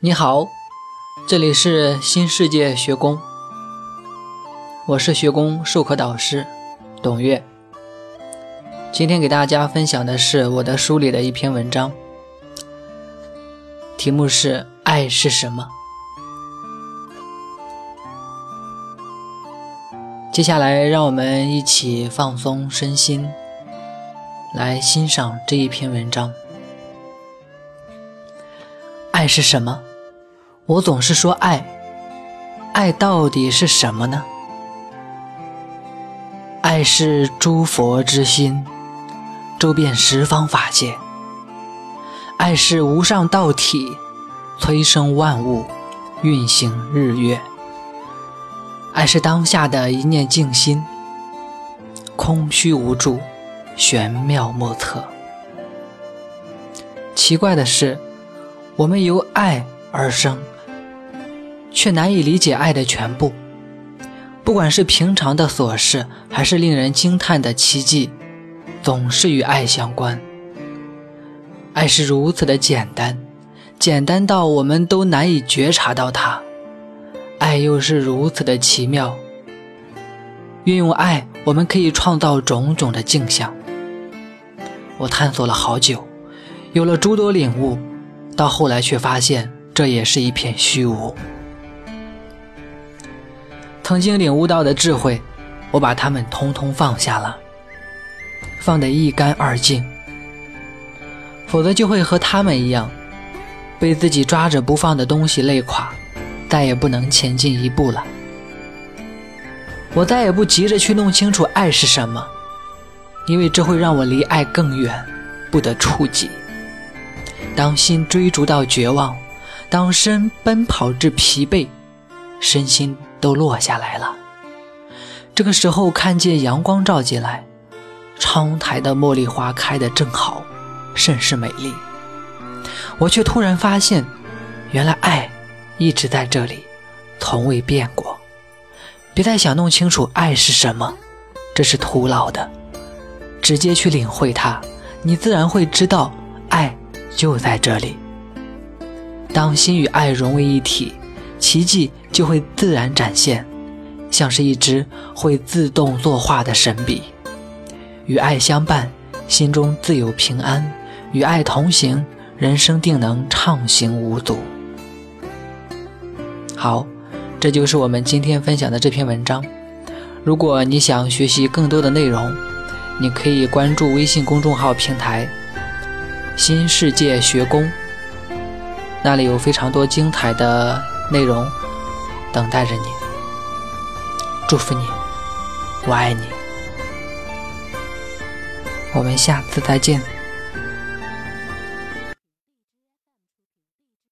你好，这里是新世界学宫，我是学宫授课导师董月。今天给大家分享的是我的书里的一篇文章，题目是《爱是什么》。接下来，让我们一起放松身心，来欣赏这一篇文章。爱是什么？我总是说爱，爱到底是什么呢？爱是诸佛之心，周遍十方法界；爱是无上道体，催生万物，运行日月；爱是当下的一念静心，空虚无助，玄妙莫测。奇怪的是，我们由爱而生。却难以理解爱的全部，不管是平常的琐事，还是令人惊叹的奇迹，总是与爱相关。爱是如此的简单，简单到我们都难以觉察到它；爱又是如此的奇妙，运用爱，我们可以创造种种的镜像。我探索了好久，有了诸多领悟，到后来却发现，这也是一片虚无。曾经领悟到的智慧，我把它们通通放下了，放得一干二净。否则就会和他们一样，被自己抓着不放的东西累垮，再也不能前进一步了。我再也不急着去弄清楚爱是什么，因为这会让我离爱更远，不得触及。当心追逐到绝望，当身奔跑至疲惫，身心。都落下来了。这个时候，看见阳光照进来，窗台的茉莉花开得正好，甚是美丽。我却突然发现，原来爱一直在这里，从未变过。别再想弄清楚爱是什么，这是徒劳的。直接去领会它，你自然会知道，爱就在这里。当心与爱融为一体。奇迹就会自然展现，像是一支会自动作画的神笔。与爱相伴，心中自有平安；与爱同行，人生定能畅行无阻。好，这就是我们今天分享的这篇文章。如果你想学习更多的内容，你可以关注微信公众号平台“新世界学宫”，那里有非常多精彩的。内容等待着你，祝福你，我爱你，我们下次再见。